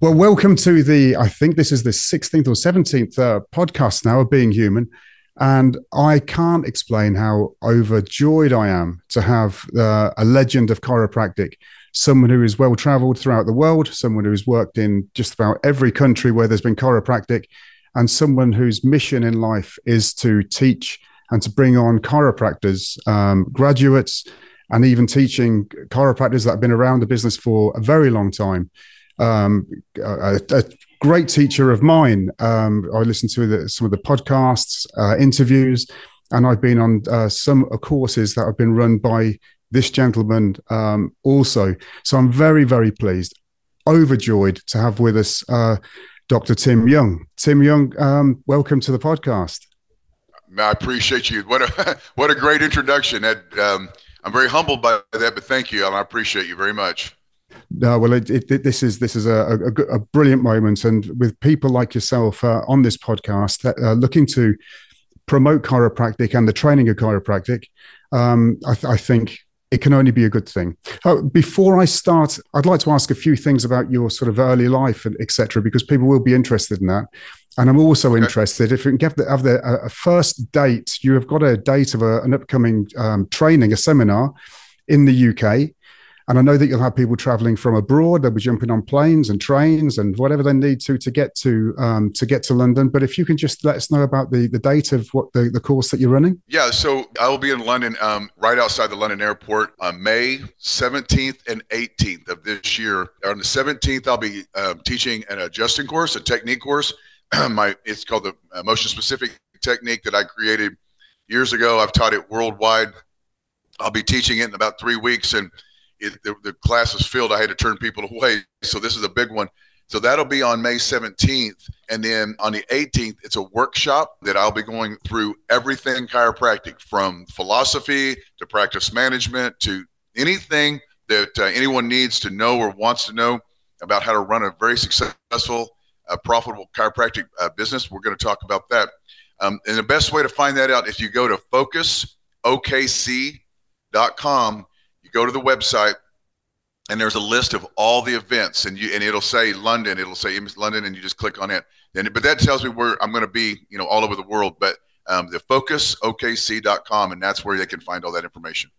Well, welcome to the, I think this is the 16th or 17th uh, podcast now of Being Human. And I can't explain how overjoyed I am to have uh, a legend of chiropractic, someone who is well traveled throughout the world, someone who has worked in just about every country where there's been chiropractic, and someone whose mission in life is to teach and to bring on chiropractors, um, graduates, and even teaching chiropractors that have been around the business for a very long time um, a, a, great teacher of mine. Um, I listened to the, some of the podcasts, uh, interviews, and I've been on uh, some courses that have been run by this gentleman um, also. So I'm very, very pleased, overjoyed to have with us uh, Dr. Tim Young. Tim Young, um, welcome to the podcast. I appreciate you. What a what a great introduction. Ed, um, I'm very humbled by that, but thank you, and I appreciate you very much. No, well, it, it, this is this is a, a, a, brilliant moment, and with people like yourself uh, on this podcast uh, looking to promote chiropractic and the training of chiropractic, um, I, th- I, think it can only be a good thing. Uh, before I start, I'd like to ask a few things about your sort of early life and etc. Because people will be interested in that, and I'm also okay. interested if you can have the, have the a first date. You have got a date of a, an upcoming um, training, a seminar in the UK and I know that you'll have people traveling from abroad. They'll be jumping on planes and trains and whatever they need to to get to um, to get to London. But if you can just let us know about the the date of what the, the course that you're running. Yeah, so I will be in London, um, right outside the London airport, on May 17th and 18th of this year. On the 17th, I'll be um, teaching an adjusting course, a technique course. My it's called the uh, motion specific technique that I created years ago. I've taught it worldwide. I'll be teaching it in about three weeks and it, the, the class is filled. I had to turn people away. So this is a big one. So that'll be on May 17th. And then on the 18th, it's a workshop that I'll be going through everything chiropractic from philosophy to practice management to anything that uh, anyone needs to know or wants to know about how to run a very successful, uh, profitable chiropractic uh, business. We're going to talk about that. Um, and the best way to find that out is you go to focusokc.com you go to the website and there's a list of all the events and you and it'll say London, it'll say London, and you just click on it. Then, but that tells me where I'm going to be, you know, all over the world. But um, the focusokc.com, and that's where they can find all that information.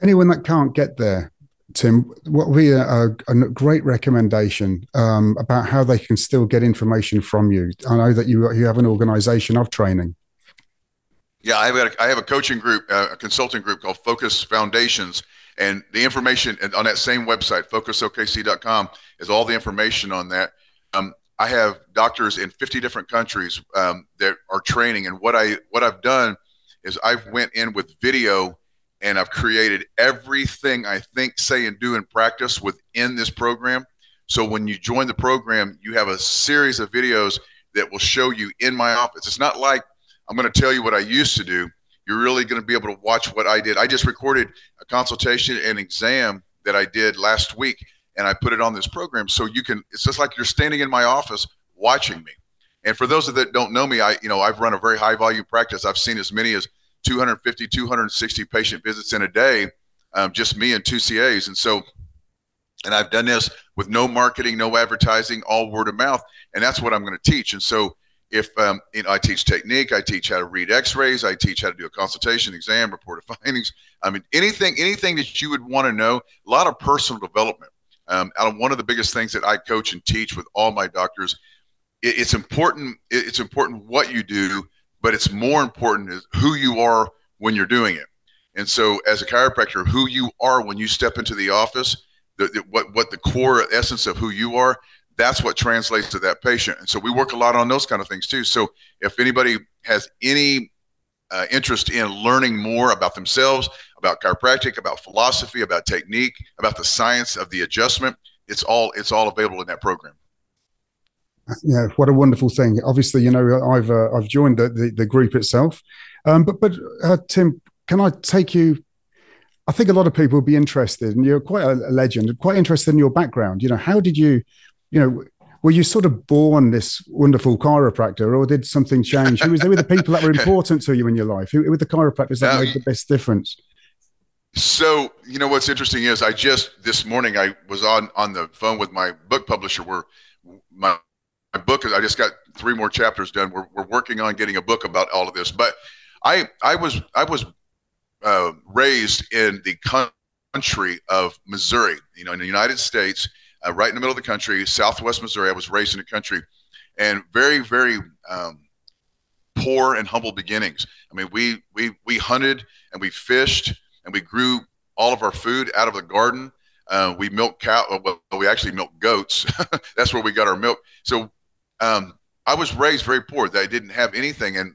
Anyone that can't get there, Tim, what would be a, a, a great recommendation um, about how they can still get information from you? I know that you you have an organization of training. Yeah, I have a, I have a coaching group, uh, a consulting group called Focus Foundations. And the information on that same website, focusokc.com, is all the information on that. Um, I have doctors in 50 different countries um, that are training. And what, I, what I've done is I've went in with video and I've created everything I think, say, and do in practice within this program. So when you join the program, you have a series of videos that will show you in my office. It's not like I'm going to tell you what I used to do. You're really going to be able to watch what I did. I just recorded a consultation and exam that I did last week, and I put it on this program. So you can, it's just like you're standing in my office watching me. And for those that don't know me, I, you know, I've run a very high volume practice. I've seen as many as 250, 260 patient visits in a day, um, just me and two CAs. And so, and I've done this with no marketing, no advertising, all word of mouth. And that's what I'm going to teach. And so if um, you know, I teach technique, I teach how to read X-rays, I teach how to do a consultation, exam, report of findings. I mean, anything, anything that you would want to know. A lot of personal development. Um, of one of the biggest things that I coach and teach with all my doctors, it, it's important. It, it's important what you do, but it's more important is who you are when you're doing it. And so, as a chiropractor, who you are when you step into the office, the, the, what what the core essence of who you are, that's what translates to that patient. And so we work a lot on those kind of things too. So if anybody has any uh, interest in learning more about themselves, about chiropractic, about philosophy, about technique, about the science of the adjustment, it's all it's all available in that program. Yeah, what a wonderful thing. Obviously, you know, I've uh, I've joined the, the, the group itself, um, but but uh, Tim, can I take you I think a lot of people would be interested, and you're quite a legend, quite interested in your background. You know, how did you you know, were you sort of born this wonderful chiropractor, or did something change? Who was there were the people that were important to you in your life? Who were the chiropractors that made the best difference? So you know what's interesting is I just this morning I was on on the phone with my book publisher where my my book is I just got three more chapters done. We're we're working on getting a book about all of this. But I I was I was uh, raised in the country of Missouri, you know, in the United States, uh, right in the middle of the country, Southwest Missouri. I was raised in the country, and very very um, poor and humble beginnings. I mean, we we we hunted and we fished and we grew all of our food out of the garden. Uh, we milked cow. Well, we actually milked goats. That's where we got our milk. So um, I was raised very poor. That I didn't have anything. And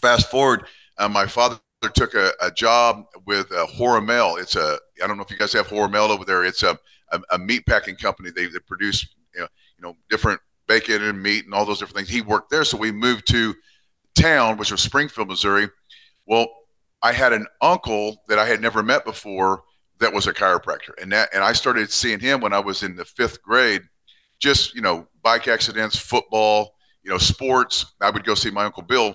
fast forward, uh, my father took a, a job with uh, Hormel. It's a I don't know if you guys have Hormel over there. It's a a, a meat packing company. They, they produce you know, you know different bacon and meat and all those different things. He worked there, so we moved to town, which was Springfield, Missouri. Well, I had an uncle that I had never met before that was a chiropractor, and that and I started seeing him when I was in the fifth grade. Just you know, bike accidents, football, you know, sports. I would go see my uncle Bill, and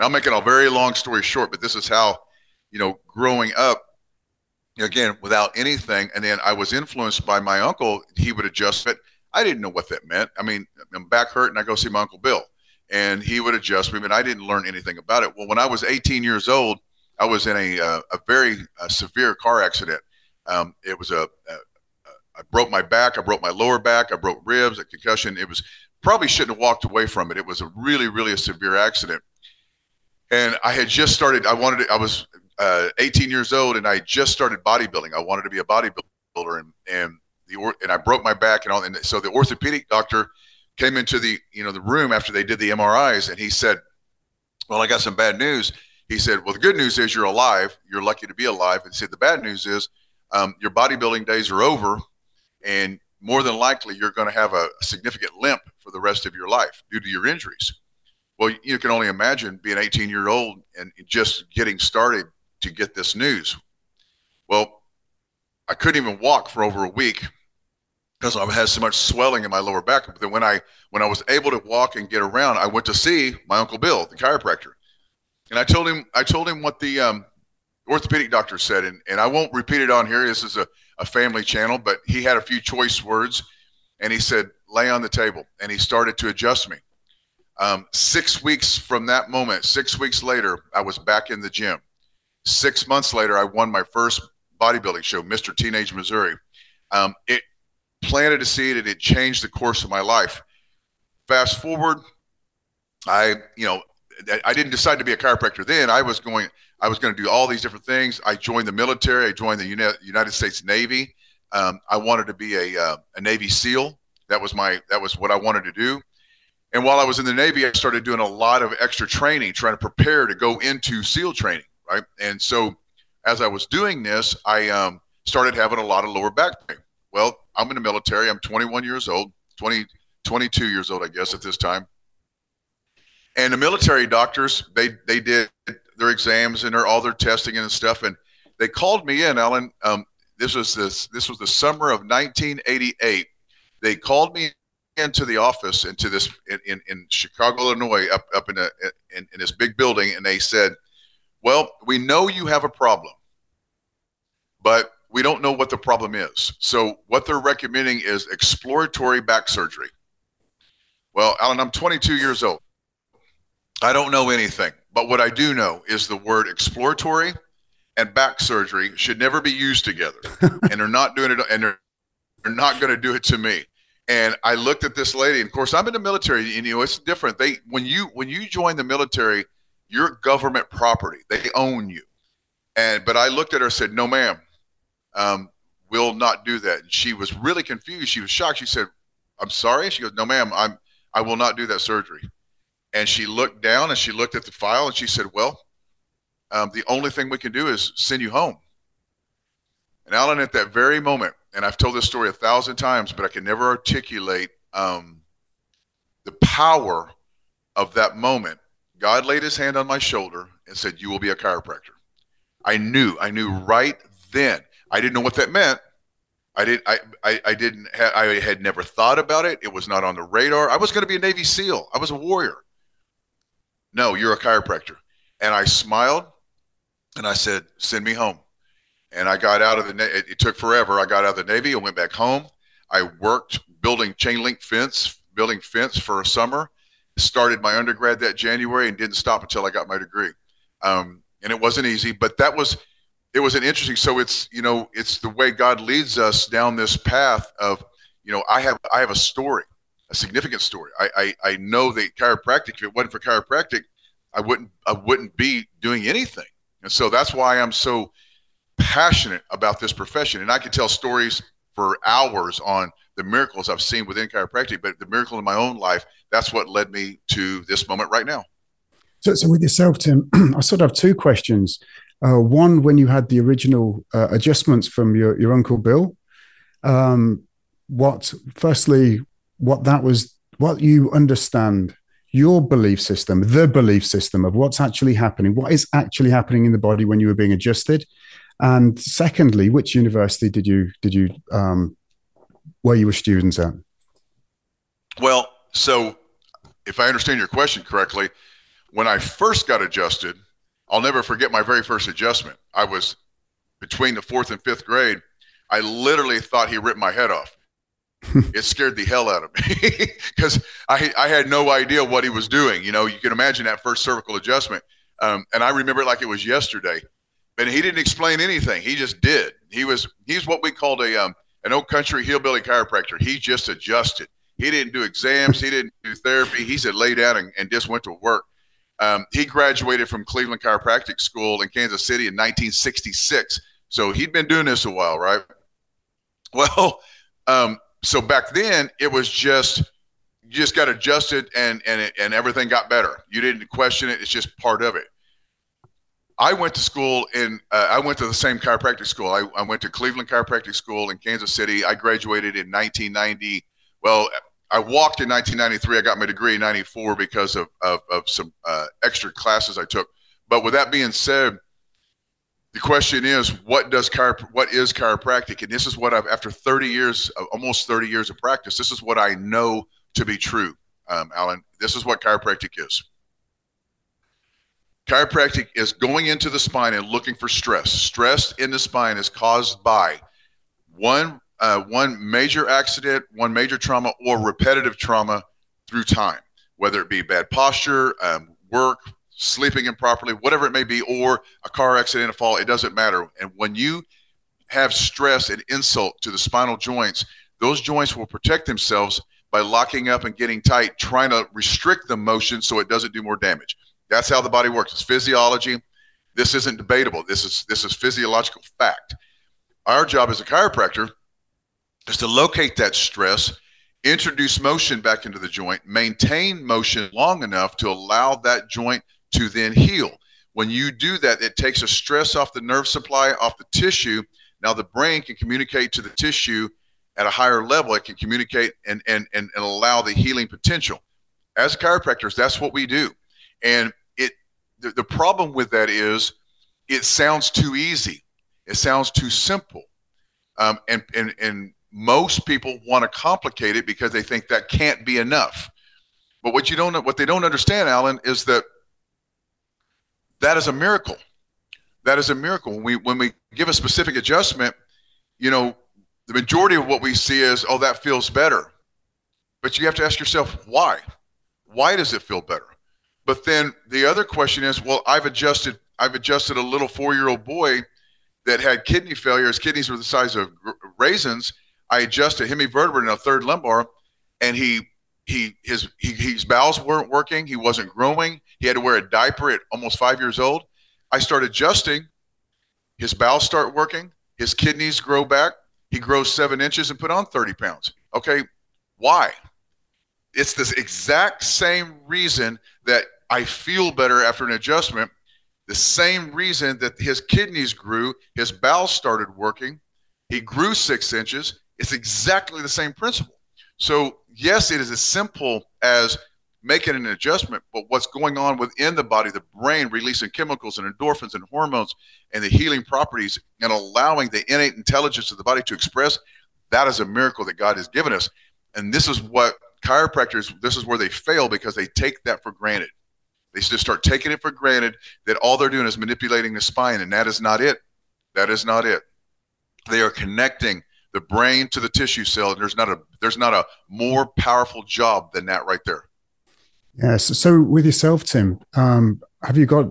I'm making a very long story short, but this is how, you know, growing up, again without anything, and then I was influenced by my uncle. He would adjust it. I didn't know what that meant. I mean, I'm back hurt, and I go see my uncle Bill and he would adjust me, but I didn't learn anything about it. Well, when I was 18 years old, I was in a, uh, a very uh, severe car accident. Um, it was a, a, I broke my back, I broke my lower back, I broke ribs, a concussion. It was probably shouldn't have walked away from it. It was a really, really a severe accident. And I had just started, I wanted to, I was uh, 18 years old and I just started bodybuilding. I wanted to be a bodybuilder and, and the, and I broke my back and all. And so the orthopedic doctor came into the you know the room after they did the MRIs and he said, "Well, I got some bad news." He said, "Well, the good news is you're alive. You're lucky to be alive." And he said, "The bad news is um, your bodybuilding days are over, and more than likely you're going to have a significant limp for the rest of your life due to your injuries." Well, you can only imagine being 18 year old and just getting started to get this news. Well, I couldn't even walk for over a week because I had so much swelling in my lower back. But then when I when I was able to walk and get around, I went to see my uncle Bill, the chiropractor, and I told him I told him what the um, orthopedic doctor said, and, and I won't repeat it on here. This is a, a family channel, but he had a few choice words, and he said, "Lay on the table," and he started to adjust me. Um, six weeks from that moment, six weeks later, I was back in the gym. Six months later, I won my first bodybuilding show, Mr. Teenage Missouri. Um, it planted a seed and it changed the course of my life. Fast forward, I, you know, I didn't decide to be a chiropractor then. I was going, I was going to do all these different things. I joined the military. I joined the United States Navy. Um, I wanted to be a, uh, a Navy SEAL. That was my, that was what I wanted to do. And while I was in the Navy, I started doing a lot of extra training, trying to prepare to go into SEAL training. Right. And so as I was doing this, I um, started having a lot of lower back pain. Well, I'm in the military. I'm 21 years old, 20, 22 years old, I guess, at this time. And the military doctors, they they did their exams and their all their testing and stuff, and they called me in, Alan. Um, this was this this was the summer of 1988. They called me into the office into this in, in, in Chicago, Illinois, up up in a in, in this big building, and they said, "Well, we know you have a problem, but we don't know what the problem is. So what they're recommending is exploratory back surgery. Well, Alan, I'm 22 years old. I don't know anything, but what I do know is the word exploratory and back surgery should never be used together. and they're not doing it, and they're, they're not going to do it to me. And I looked at this lady, and of course, I'm in the military, and you know it's different. They when you when you join the military, you're government property. They own you. And but I looked at her and said, "No, ma'am um, will not do that. And she was really confused. She was shocked. She said, I'm sorry. She goes, No, ma'am, I'm I will not do that surgery. And she looked down and she looked at the file and she said, Well, um, the only thing we can do is send you home. And Alan, at that very moment, and I've told this story a thousand times, but I can never articulate um, the power of that moment. God laid his hand on my shoulder and said, You will be a chiropractor. I knew, I knew right then I didn't know what that meant. I did I, I, I didn't ha- I had never thought about it. It was not on the radar. I was going to be a Navy SEAL. I was a warrior. No, you're a chiropractor. And I smiled and I said, send me home. and I got out of the. It, it took forever. I got out of the Navy. and went back home. I worked building chain link fence, building fence for a summer. Started my undergrad that January and didn't stop until I got my degree. Um, and it wasn't easy, but that was it was an interesting. So it's you know it's the way God leads us down this path of you know I have I have a story, a significant story. I I, I know that chiropractic. If it wasn't for chiropractic, I wouldn't I wouldn't be doing anything. And so that's why I'm so passionate about this profession. And I could tell stories for hours on the miracles I've seen within chiropractic, but the miracle in my own life, that's what led me to this moment right now. So, so with yourself, Tim, I sort of have two questions. Uh, one, when you had the original uh, adjustments from your, your uncle Bill, um, what, firstly, what that was, what you understand your belief system, the belief system of what's actually happening, what is actually happening in the body when you were being adjusted, and secondly, which university did you did you um, where you were students at? Well, so if I understand your question correctly, when I first got adjusted, I'll never forget my very first adjustment. I was between the fourth and fifth grade. I literally thought he ripped my head off. it scared the hell out of me because I, I had no idea what he was doing. You know, you can imagine that first cervical adjustment. Um, and I remember it like it was yesterday. And he didn't explain anything. He just did. He was he's what we called a um, an old country hillbilly chiropractor. He just adjusted. He didn't do exams. He didn't do therapy. He said lay down and, and just went to work. Um, he graduated from Cleveland Chiropractic School in Kansas City in 1966. So he'd been doing this a while, right? Well, um, so back then it was just you just got adjusted and and it, and everything got better. You didn't question it. It's just part of it. I went to school in, uh, I went to the same chiropractic school. I, I, went to Cleveland Chiropractic School in Kansas City. I graduated in 1990. Well, I walked in 1993. I got my degree in 94 because of, of, of some uh, extra classes I took. But with that being said, the question is, what does chiro- what is chiropractic? And this is what I've, after 30 years, almost 30 years of practice, this is what I know to be true, um, Alan. This is what chiropractic is. Chiropractic is going into the spine and looking for stress. Stress in the spine is caused by one uh, one major accident, one major trauma, or repetitive trauma through time, whether it be bad posture, um, work, sleeping improperly, whatever it may be, or a car accident, a fall. It doesn't matter. And when you have stress and insult to the spinal joints, those joints will protect themselves by locking up and getting tight, trying to restrict the motion so it doesn't do more damage. That's how the body works. It's physiology. This isn't debatable. This is this is physiological fact. Our job as a chiropractor is to locate that stress, introduce motion back into the joint, maintain motion long enough to allow that joint to then heal. When you do that, it takes a stress off the nerve supply, off the tissue. Now the brain can communicate to the tissue at a higher level. It can communicate and and and, and allow the healing potential. As chiropractors, that's what we do. And the, the problem with that is it sounds too easy. It sounds too simple. Um, and, and, and most people want to complicate it because they think that can't be enough. But what you don't what they don't understand, Alan, is that that is a miracle. That is a miracle. When we when we give a specific adjustment, you know, the majority of what we see is, oh, that feels better. But you have to ask yourself, why? Why does it feel better? But then the other question is, well, I've adjusted. I've adjusted a little four-year-old boy that had kidney failure. His kidneys were the size of raisins. I adjusted hemivertebra in a third lumbar, and he he his he, his bowels weren't working. He wasn't growing. He had to wear a diaper at almost five years old. I start adjusting. His bowels start working. His kidneys grow back. He grows seven inches and put on 30 pounds. Okay, why? It's this exact same reason that I feel better after an adjustment. The same reason that his kidneys grew, his bowels started working, he grew six inches. It's exactly the same principle. So, yes, it is as simple as making an adjustment, but what's going on within the body, the brain releasing chemicals and endorphins and hormones and the healing properties and allowing the innate intelligence of the body to express, that is a miracle that God has given us. And this is what chiropractors, this is where they fail because they take that for granted. They just start taking it for granted that all they're doing is manipulating the spine, and that is not it. That is not it. They are connecting the brain to the tissue cell. And there's not a there's not a more powerful job than that right there. Yes. So with yourself, Tim, um, have you got?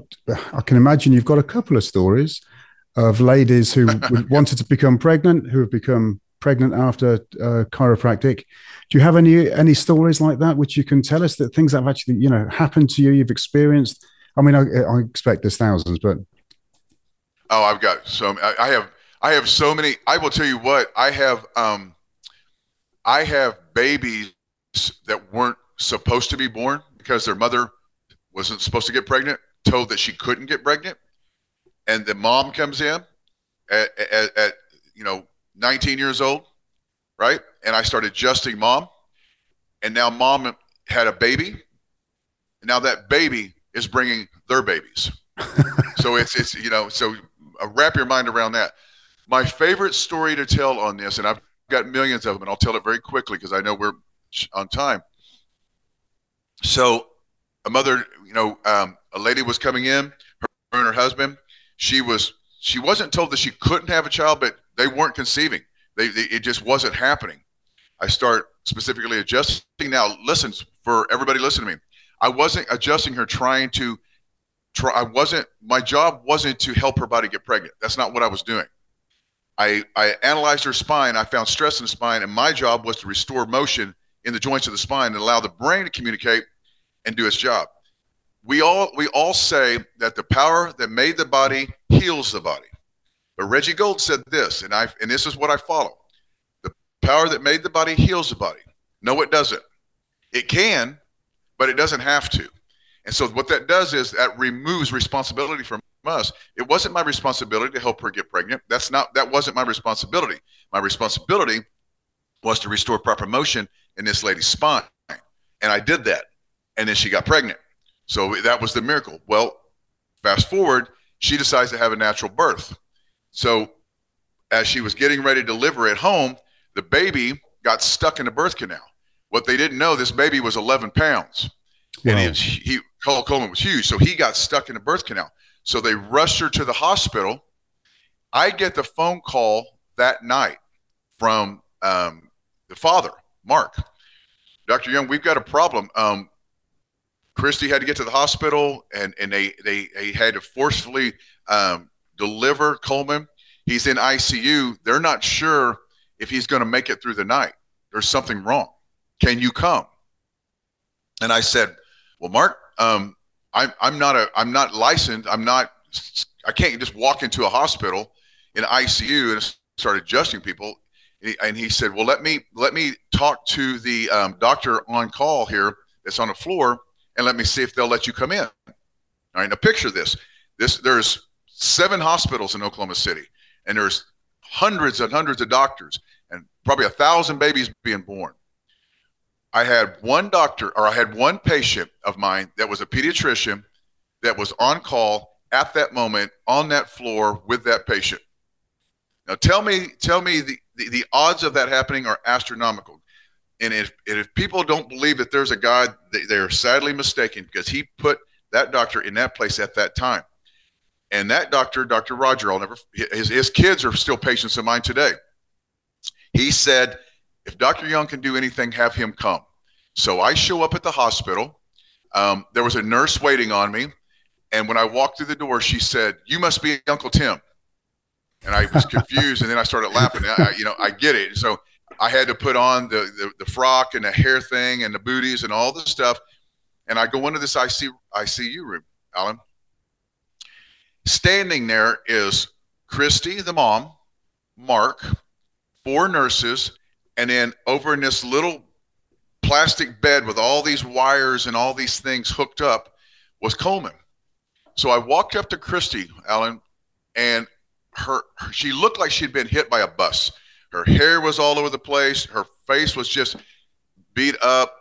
I can imagine you've got a couple of stories of ladies who wanted to become pregnant, who have become pregnant after uh, chiropractic. Do you have any any stories like that which you can tell us that things that have actually you know happened to you, you've experienced? I mean, I, I expect there's thousands, but oh, I've got so I have I have so many. I will tell you what I have. Um, I have babies that weren't supposed to be born because their mother wasn't supposed to get pregnant, told that she couldn't get pregnant, and the mom comes in at, at, at you know 19 years old, right? And I started adjusting mom, and now mom had a baby. And now that baby is bringing their babies. so it's it's you know so uh, wrap your mind around that. My favorite story to tell on this, and I've got millions of them, and I'll tell it very quickly because I know we're on time. So, a mother, you know, um, a lady was coming in, her, her and her husband. She was she wasn't told that she couldn't have a child, but they weren't conceiving. They, they it just wasn't happening. I start specifically adjusting. Now, listen for everybody, listen to me. I wasn't adjusting her, trying to try. I wasn't. My job wasn't to help her body get pregnant. That's not what I was doing. I, I analyzed her spine. I found stress in the spine, and my job was to restore motion in the joints of the spine and allow the brain to communicate and do its job. We all we all say that the power that made the body heals the body. But Reggie Gold said this, and I and this is what I follow. The power that made the body heals the body. No, it doesn't. It can, but it doesn't have to. And so what that does is that removes responsibility from us. It wasn't my responsibility to help her get pregnant. That's not that wasn't my responsibility. My responsibility was to restore proper motion in this lady's spine. And I did that. And then she got pregnant. So that was the miracle. Well, fast forward, she decides to have a natural birth. So as she was getting ready to deliver at home, the baby got stuck in the birth canal. What they didn't know, this baby was 11 pounds. Wow. And he, he Coleman was huge. So he got stuck in the birth canal. So they rushed her to the hospital. I get the phone call that night from um, the father, Mark. Dr. Young, we've got a problem. Um, Christy had to get to the hospital, and, and they, they, they had to forcefully um, deliver Coleman. He's in ICU. They're not sure if he's going to make it through the night. There's something wrong. Can you come? And I said, Well, Mark, um, I'm I'm not a I'm not licensed. I'm not. I can't just walk into a hospital in ICU and start adjusting people. And he said, "Well, let me let me talk to the um, doctor on call here that's on the floor, and let me see if they'll let you come in." All right. Now picture this. This there's seven hospitals in Oklahoma City, and there's hundreds and hundreds of doctors, and probably a thousand babies being born. I had one doctor or I had one patient of mine that was a pediatrician that was on call at that moment on that floor with that patient. Now tell me, tell me the, the, the odds of that happening are astronomical. And if, and if people don't believe that there's a God, they, they're sadly mistaken because he put that doctor in that place at that time. And that doctor, Dr. Roger, I'll never, his, his kids are still patients of mine today. He said, if Dr. Young can do anything, have him come. So I show up at the hospital. Um, there was a nurse waiting on me. And when I walked through the door, she said, You must be Uncle Tim. And I was confused. and then I started laughing. I, you know, I get it. So I had to put on the, the, the, frock and the hair thing and the booties and all the stuff. And I go into this IC, ICU room, Alan. Standing there is Christy, the mom, Mark, four nurses, and then over in this little plastic bed with all these wires and all these things hooked up was Coleman. So I walked up to Christy, Alan, and her, her she looked like she'd been hit by a bus. Her hair was all over the place. Her face was just beat up.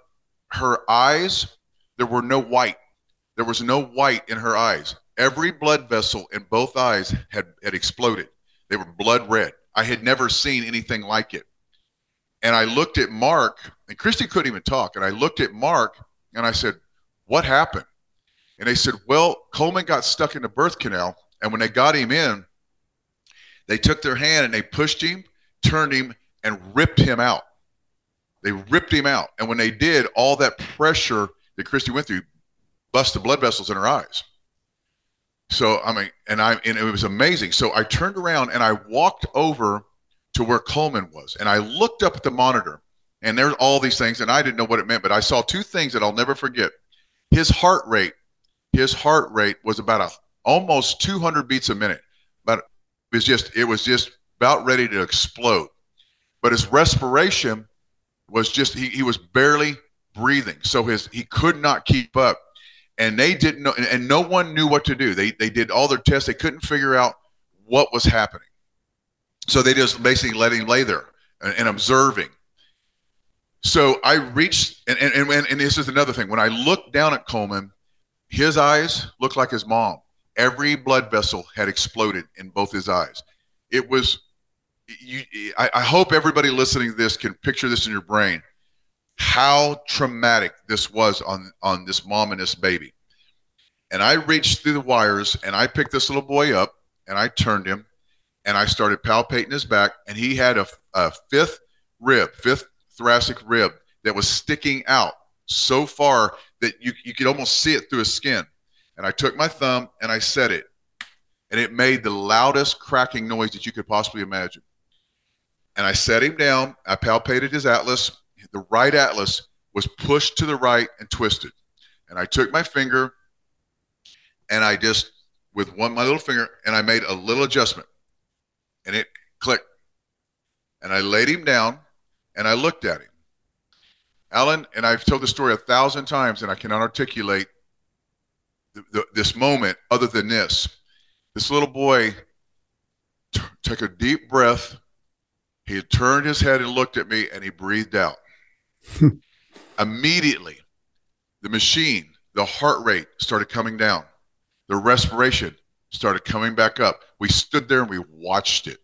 Her eyes, there were no white. There was no white in her eyes. Every blood vessel in both eyes had, had exploded. They were blood red. I had never seen anything like it. And I looked at Mark, and Christy couldn't even talk. And I looked at Mark and I said, What happened? And they said, Well, Coleman got stuck in the birth canal. And when they got him in, They took their hand and they pushed him, turned him, and ripped him out. They ripped him out. And when they did, all that pressure that Christy went through busted blood vessels in her eyes. So I mean, and I and it was amazing. So I turned around and I walked over to where Coleman was, and I looked up at the monitor, and there's all these things, and I didn't know what it meant, but I saw two things that I'll never forget. His heart rate, his heart rate was about a almost 200 beats a minute, but it was just it was just about ready to explode. But his respiration was just he, he was barely breathing, so his he could not keep up and they didn't know, and no one knew what to do. They they did all their tests. They couldn't figure out what was happening. So they just basically let him lay there and, and observing. So I reached, and, and, and, and this is another thing. When I looked down at Coleman, his eyes looked like his mom. Every blood vessel had exploded in both his eyes. It was, you, I, I hope everybody listening to this can picture this in your brain how traumatic this was on on this mom and this baby. And I reached through the wires and I picked this little boy up and I turned him and I started palpating his back and he had a, a fifth rib, fifth thoracic rib that was sticking out so far that you, you could almost see it through his skin. And I took my thumb and I set it and it made the loudest cracking noise that you could possibly imagine. And I set him down. I palpated his atlas the right atlas was pushed to the right and twisted. And I took my finger and I just, with one, my little finger, and I made a little adjustment and it clicked. And I laid him down and I looked at him. Alan, and I've told the story a thousand times and I cannot articulate this moment other than this. This little boy took a deep breath. He turned his head and looked at me and he breathed out. Immediately, the machine, the heart rate started coming down. The respiration started coming back up. We stood there and we watched it.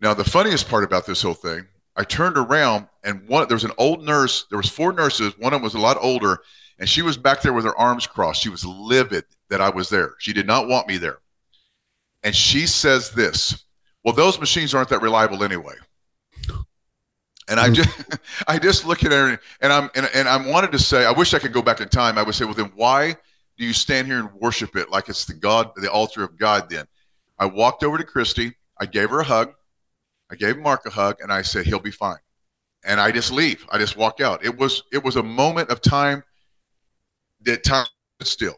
Now, the funniest part about this whole thing, I turned around and one there was an old nurse. There was four nurses. One of them was a lot older, and she was back there with her arms crossed. She was livid that I was there. She did not want me there. And she says this, "Well, those machines aren't that reliable anyway." And I just, I just look at her and I'm, and, and I wanted to say, I wish I could go back in time. I would say, well, then why do you stand here and worship it like it's the God, the altar of God? Then I walked over to Christy. I gave her a hug. I gave Mark a hug, and I said, he'll be fine. And I just leave. I just walk out. It was, it was a moment of time that time still.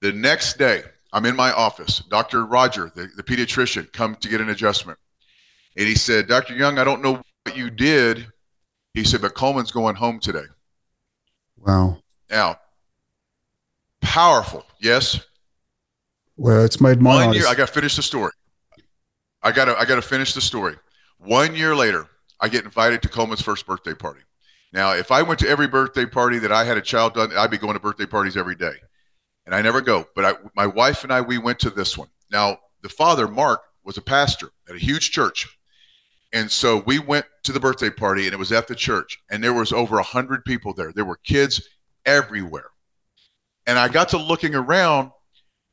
The next day, I'm in my office. Dr. Roger, the, the pediatrician, come to get an adjustment. And he said, Dr. Young, I don't know what you did, he said, but Coleman's going home today. Wow. Now, powerful, yes. Well, it's made my one year. I got to finish the story. I got to I got to finish the story. One year later, I get invited to Coleman's first birthday party. Now, if I went to every birthday party that I had a child done, I'd be going to birthday parties every day, and I never go. But I, my wife and I, we went to this one. Now, the father, Mark, was a pastor at a huge church and so we went to the birthday party, and it was at the church, and there was over a hundred people there. There were kids everywhere, and I got to looking around,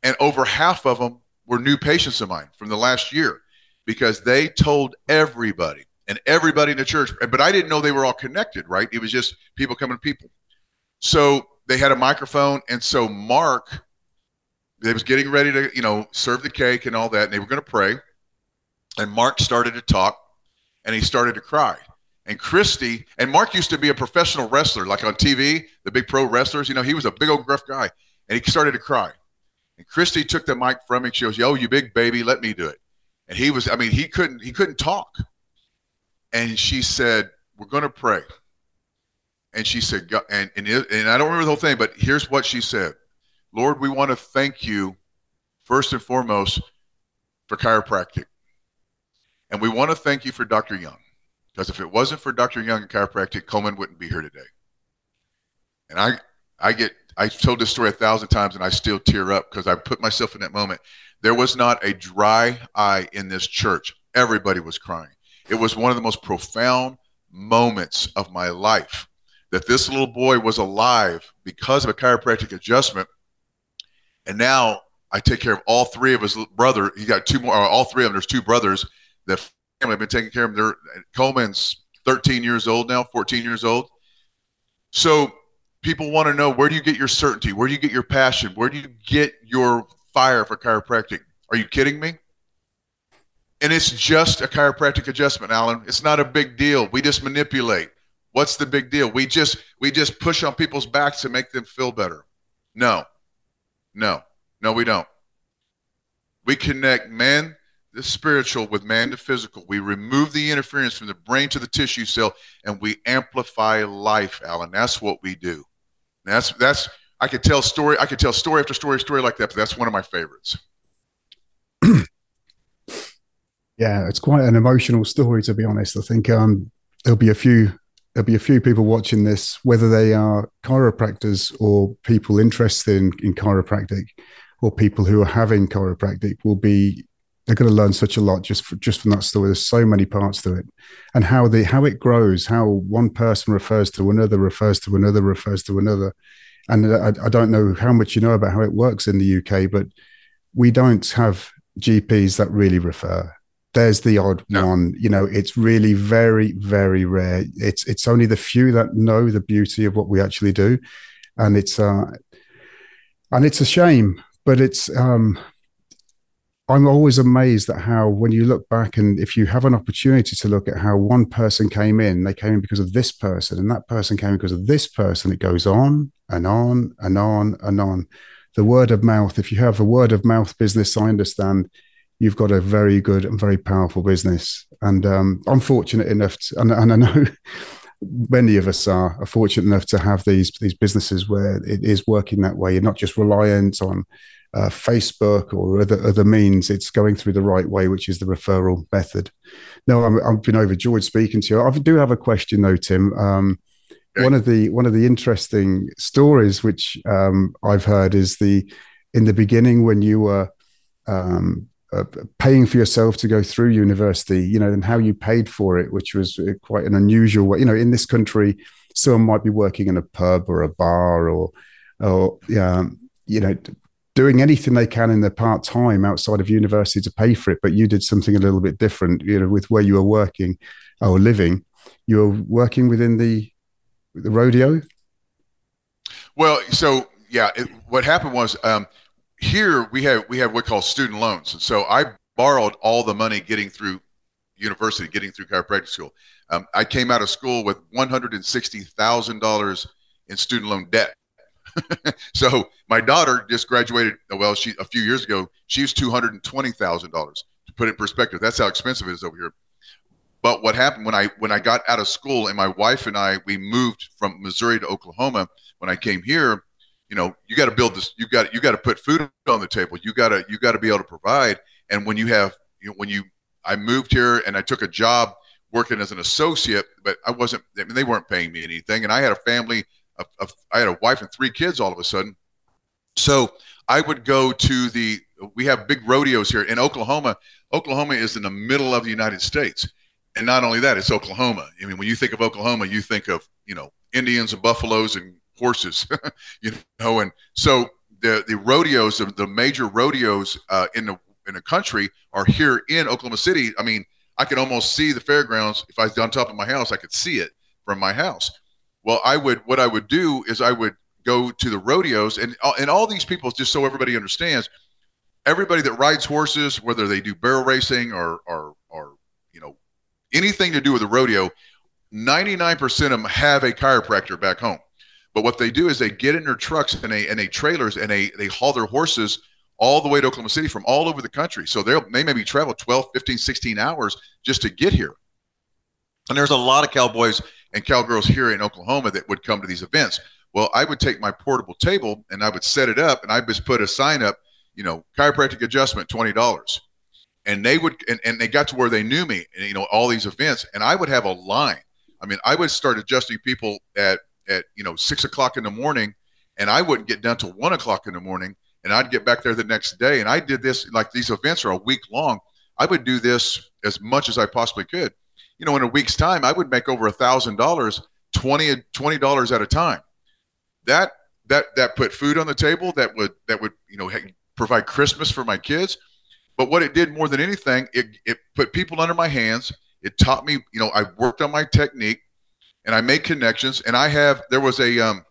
and over half of them were new patients of mine from the last year, because they told everybody and everybody in the church. But I didn't know they were all connected. Right? It was just people coming to people. So they had a microphone, and so Mark, they was getting ready to, you know, serve the cake and all that, and they were going to pray. And Mark started to talk, and he started to cry. And Christy and Mark used to be a professional wrestler, like on TV, the big pro wrestlers. You know, he was a big old gruff guy, and he started to cry. And Christy took the mic from him. She goes, "Yo, you big baby, let me do it." And he was, I mean, he couldn't, he couldn't talk. And she said, "We're going to pray." And she said, and, and and I don't remember the whole thing, but here's what she said: "Lord, we want to thank you first and foremost for chiropractic." And we want to thank you for Dr. Young, because if it wasn't for Dr. Young and chiropractic, Coleman wouldn't be here today. And I, I get, I've told this story a thousand times, and I still tear up because I put myself in that moment. There was not a dry eye in this church. Everybody was crying. It was one of the most profound moments of my life that this little boy was alive because of a chiropractic adjustment. And now I take care of all three of his brother. He got two more. Uh, all three of them. There's two brothers. The family have been taking care of. They're, Coleman's 13 years old now, 14 years old. So people want to know where do you get your certainty? Where do you get your passion? Where do you get your fire for chiropractic? Are you kidding me? And it's just a chiropractic adjustment, Alan. It's not a big deal. We just manipulate. What's the big deal? We just we just push on people's backs to make them feel better. No. No. No, we don't. We connect man the spiritual with man to physical. We remove the interference from the brain to the tissue cell and we amplify life, Alan. That's what we do. That's that's I could tell story I could tell story after story story like that, but that's one of my favorites. yeah, it's quite an emotional story to be honest. I think um, there'll be a few there'll be a few people watching this, whether they are chiropractors or people interested in, in chiropractic or people who are having chiropractic will be they're going to learn such a lot just for, just from that story. There's so many parts to it, and how the how it grows, how one person refers to another, refers to another, refers to another, and I, I don't know how much you know about how it works in the UK, but we don't have GPs that really refer. There's the odd no. one, you know. It's really very, very rare. It's it's only the few that know the beauty of what we actually do, and it's uh, and it's a shame but it's um, I'm always amazed at how when you look back and if you have an opportunity to look at how one person came in, they came in because of this person, and that person came because of this person. It goes on and on and on and on. The word of mouth. If you have a word of mouth business, I understand you've got a very good and very powerful business. And um, I'm fortunate enough, to, and, and I know many of us are, are fortunate enough to have these these businesses where it is working that way. You're not just reliant on uh, Facebook or other other means. It's going through the right way, which is the referral method. No, i have been overjoyed speaking to you. I do have a question though, Tim. Um. One of the one of the interesting stories which um, I've heard is the in the beginning when you were um, uh, paying for yourself to go through university, you know, and how you paid for it, which was uh, quite an unusual way. You know, in this country, someone might be working in a pub or a bar or, or yeah, you know, doing anything they can in their part time outside of university to pay for it. But you did something a little bit different, you know, with where you were working or living. You were working within the the rodeo. Well, so yeah, it, what happened was. Um, here we have we have what we call student loans, and so I borrowed all the money getting through university, getting through chiropractic school. Um, I came out of school with one hundred and sixty thousand dollars in student loan debt. so my daughter just graduated. Well, she a few years ago, she was two hundred and twenty thousand dollars. To put it in perspective, that's how expensive it is over here. But what happened when I when I got out of school and my wife and I we moved from Missouri to Oklahoma. When I came here, you know you got to build this you got you got to put food on the table you got to you got to be able to provide and when you have you know, when you i moved here and i took a job working as an associate but i wasn't i mean they weren't paying me anything and i had a family of, of i had a wife and three kids all of a sudden so i would go to the we have big rodeos here in oklahoma oklahoma is in the middle of the united states and not only that it's oklahoma i mean when you think of oklahoma you think of you know indians and buffaloes and horses, you know. And so the the rodeos, the, the major rodeos uh, in the in the country are here in Oklahoma City. I mean, I could almost see the fairgrounds if I was on top of my house. I could see it from my house. Well, I would what I would do is I would go to the rodeos and uh, and all these people just so everybody understands everybody that rides horses whether they do barrel racing or or or you know anything to do with the rodeo 99% of them have a chiropractor back home but what they do is they get in their trucks and they and they trailers and they they haul their horses all the way to Oklahoma City from all over the country. So they'll they maybe travel 12, 15, 16 hours just to get here. And there's a lot of cowboys and cowgirls here in Oklahoma that would come to these events. Well, I would take my portable table and I would set it up and I just put a sign up, you know, chiropractic adjustment, twenty dollars. And they would and, and they got to where they knew me and you know, all these events, and I would have a line. I mean, I would start adjusting people at at you know six o'clock in the morning, and I wouldn't get done till one o'clock in the morning, and I'd get back there the next day. And I did this like these events are a week long. I would do this as much as I possibly could. You know, in a week's time, I would make over a thousand dollars, twenty twenty dollars at a time. That that that put food on the table. That would that would you know provide Christmas for my kids. But what it did more than anything, it, it put people under my hands. It taught me, you know, I worked on my technique and I made connections. And I have, there was a, um,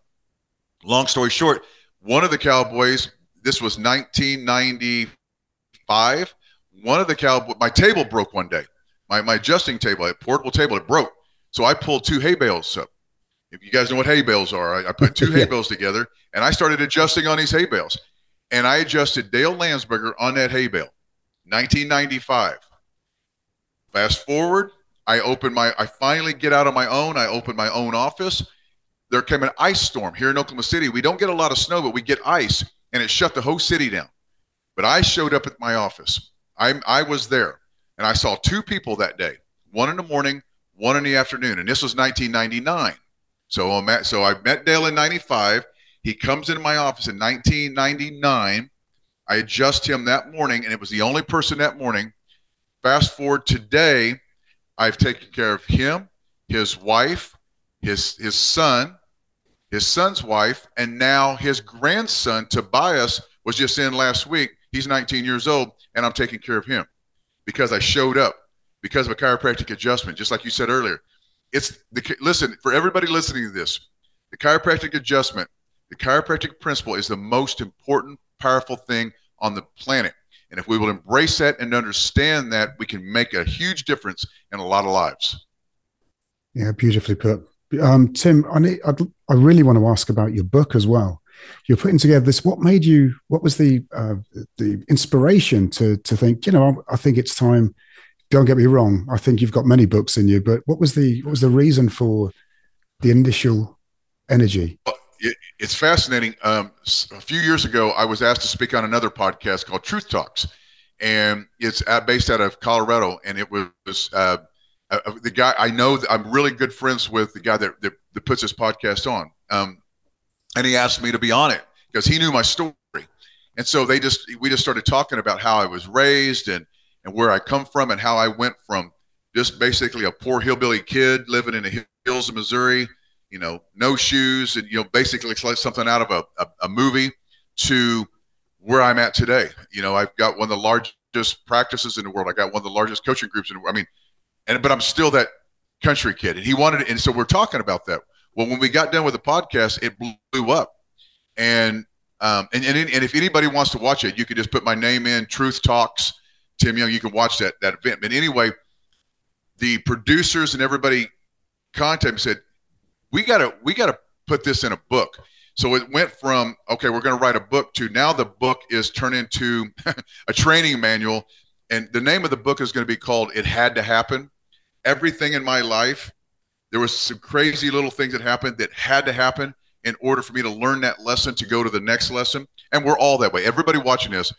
long story short, one of the Cowboys, this was 1995. One of the Cowboys, my table broke one day. My, my adjusting table, a portable table, it broke. So I pulled two hay bales up. If you guys know what hay bales are, I, I put two hay bales together and I started adjusting on these hay bales. And I adjusted Dale Landsberger on that hay bale, 1995. Fast forward, I open my, I finally get out on my own. I open my own office. There came an ice storm here in Oklahoma City. We don't get a lot of snow, but we get ice, and it shut the whole city down. But I showed up at my office. I, I was there, and I saw two people that day one in the morning, one in the afternoon. And this was 1999. So, I'm at, so I met Dale in 95. He comes into my office in 1999. I adjust him that morning, and it was the only person that morning. Fast forward today, I've taken care of him, his wife, his his son, his son's wife, and now his grandson Tobias was just in last week. He's 19 years old, and I'm taking care of him because I showed up because of a chiropractic adjustment, just like you said earlier. It's the listen for everybody listening to this. The chiropractic adjustment, the chiropractic principle is the most important, powerful thing on the planet. And if we will embrace that and understand that, we can make a huge difference in a lot of lives. Yeah, beautifully put. Um, Tim, I, need, i really want to ask about your book as well. You're putting together this. What made you? What was the uh, the inspiration to to think? You know, I, I think it's time. Don't get me wrong. I think you've got many books in you, but what was the what was the reason for the initial energy? it's fascinating. Um, a few years ago, I was asked to speak on another podcast called Truth Talks, and it's based out of Colorado. And it was uh, uh the guy I know. I'm really good friends with the guy that that, that puts this podcast on. Um, and he asked me to be on it because he knew my story. And so they just we just started talking about how I was raised and and where I come from and how I went from just basically a poor hillbilly kid living in the hills of Missouri you know, no shoes, and you know, basically it's like something out of a, a, a movie to where I'm at today. You know, I've got one of the largest practices in the world. I got one of the largest coaching groups in the world. I mean, and but I'm still that country kid. And he wanted, and so we're talking about that. Well, when we got done with the podcast, it blew up. And um, and, and and if anybody wants to watch it, you can just put my name in Truth Talks, Tim Young. You can watch that that event. But anyway, the producers and everybody contacted me said, we gotta we gotta put this in a book. So it went from okay, we're going to write a book to now the book is turned into a training manual, and the name of the book is going to be called "It Had to Happen." Everything in my life, there was some crazy little things that happened that had to happen in order for me to learn that lesson to go to the next lesson. And we're all that way. Everybody watching this,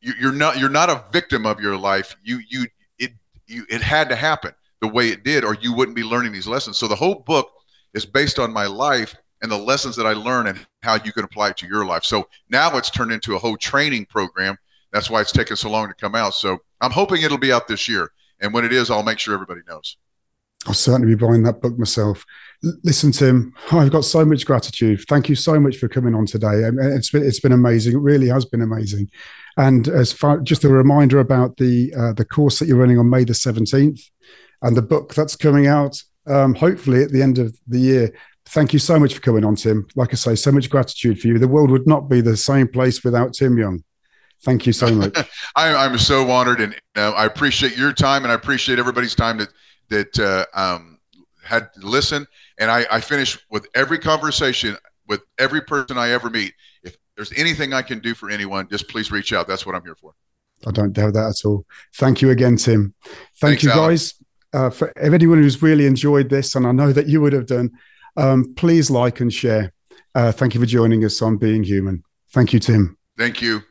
you, you're not you're not a victim of your life. You you it you it had to happen the way it did, or you wouldn't be learning these lessons. So the whole book is based on my life and the lessons that I learned and how you can apply it to your life. So now it's turned into a whole training program. That's why it's taken so long to come out. So I'm hoping it'll be out this year. And when it is, I'll make sure everybody knows. I'll certainly be buying that book myself. L- listen, Tim, I've got so much gratitude. Thank you so much for coming on today. It's been it's been amazing. It really has been amazing. And as far just a reminder about the uh, the course that you're running on May the 17th and the book that's coming out um, hopefully at the end of the year. Thank you so much for coming on, Tim. Like I say, so much gratitude for you. The world would not be the same place without Tim Young. Thank you so much. I, am so honored, and uh, I appreciate your time, and I appreciate everybody's time that that uh, um, had to listen. And I, I finish with every conversation with every person I ever meet. If there's anything I can do for anyone, just please reach out. That's what I'm here for. I don't doubt that at all. Thank you again, Tim. Thank Thanks, you, guys uh, for anyone who's really enjoyed this, and I know that you would have done, um, please like and share. Uh, thank you for joining us on Being Human. Thank you, Tim. Thank you.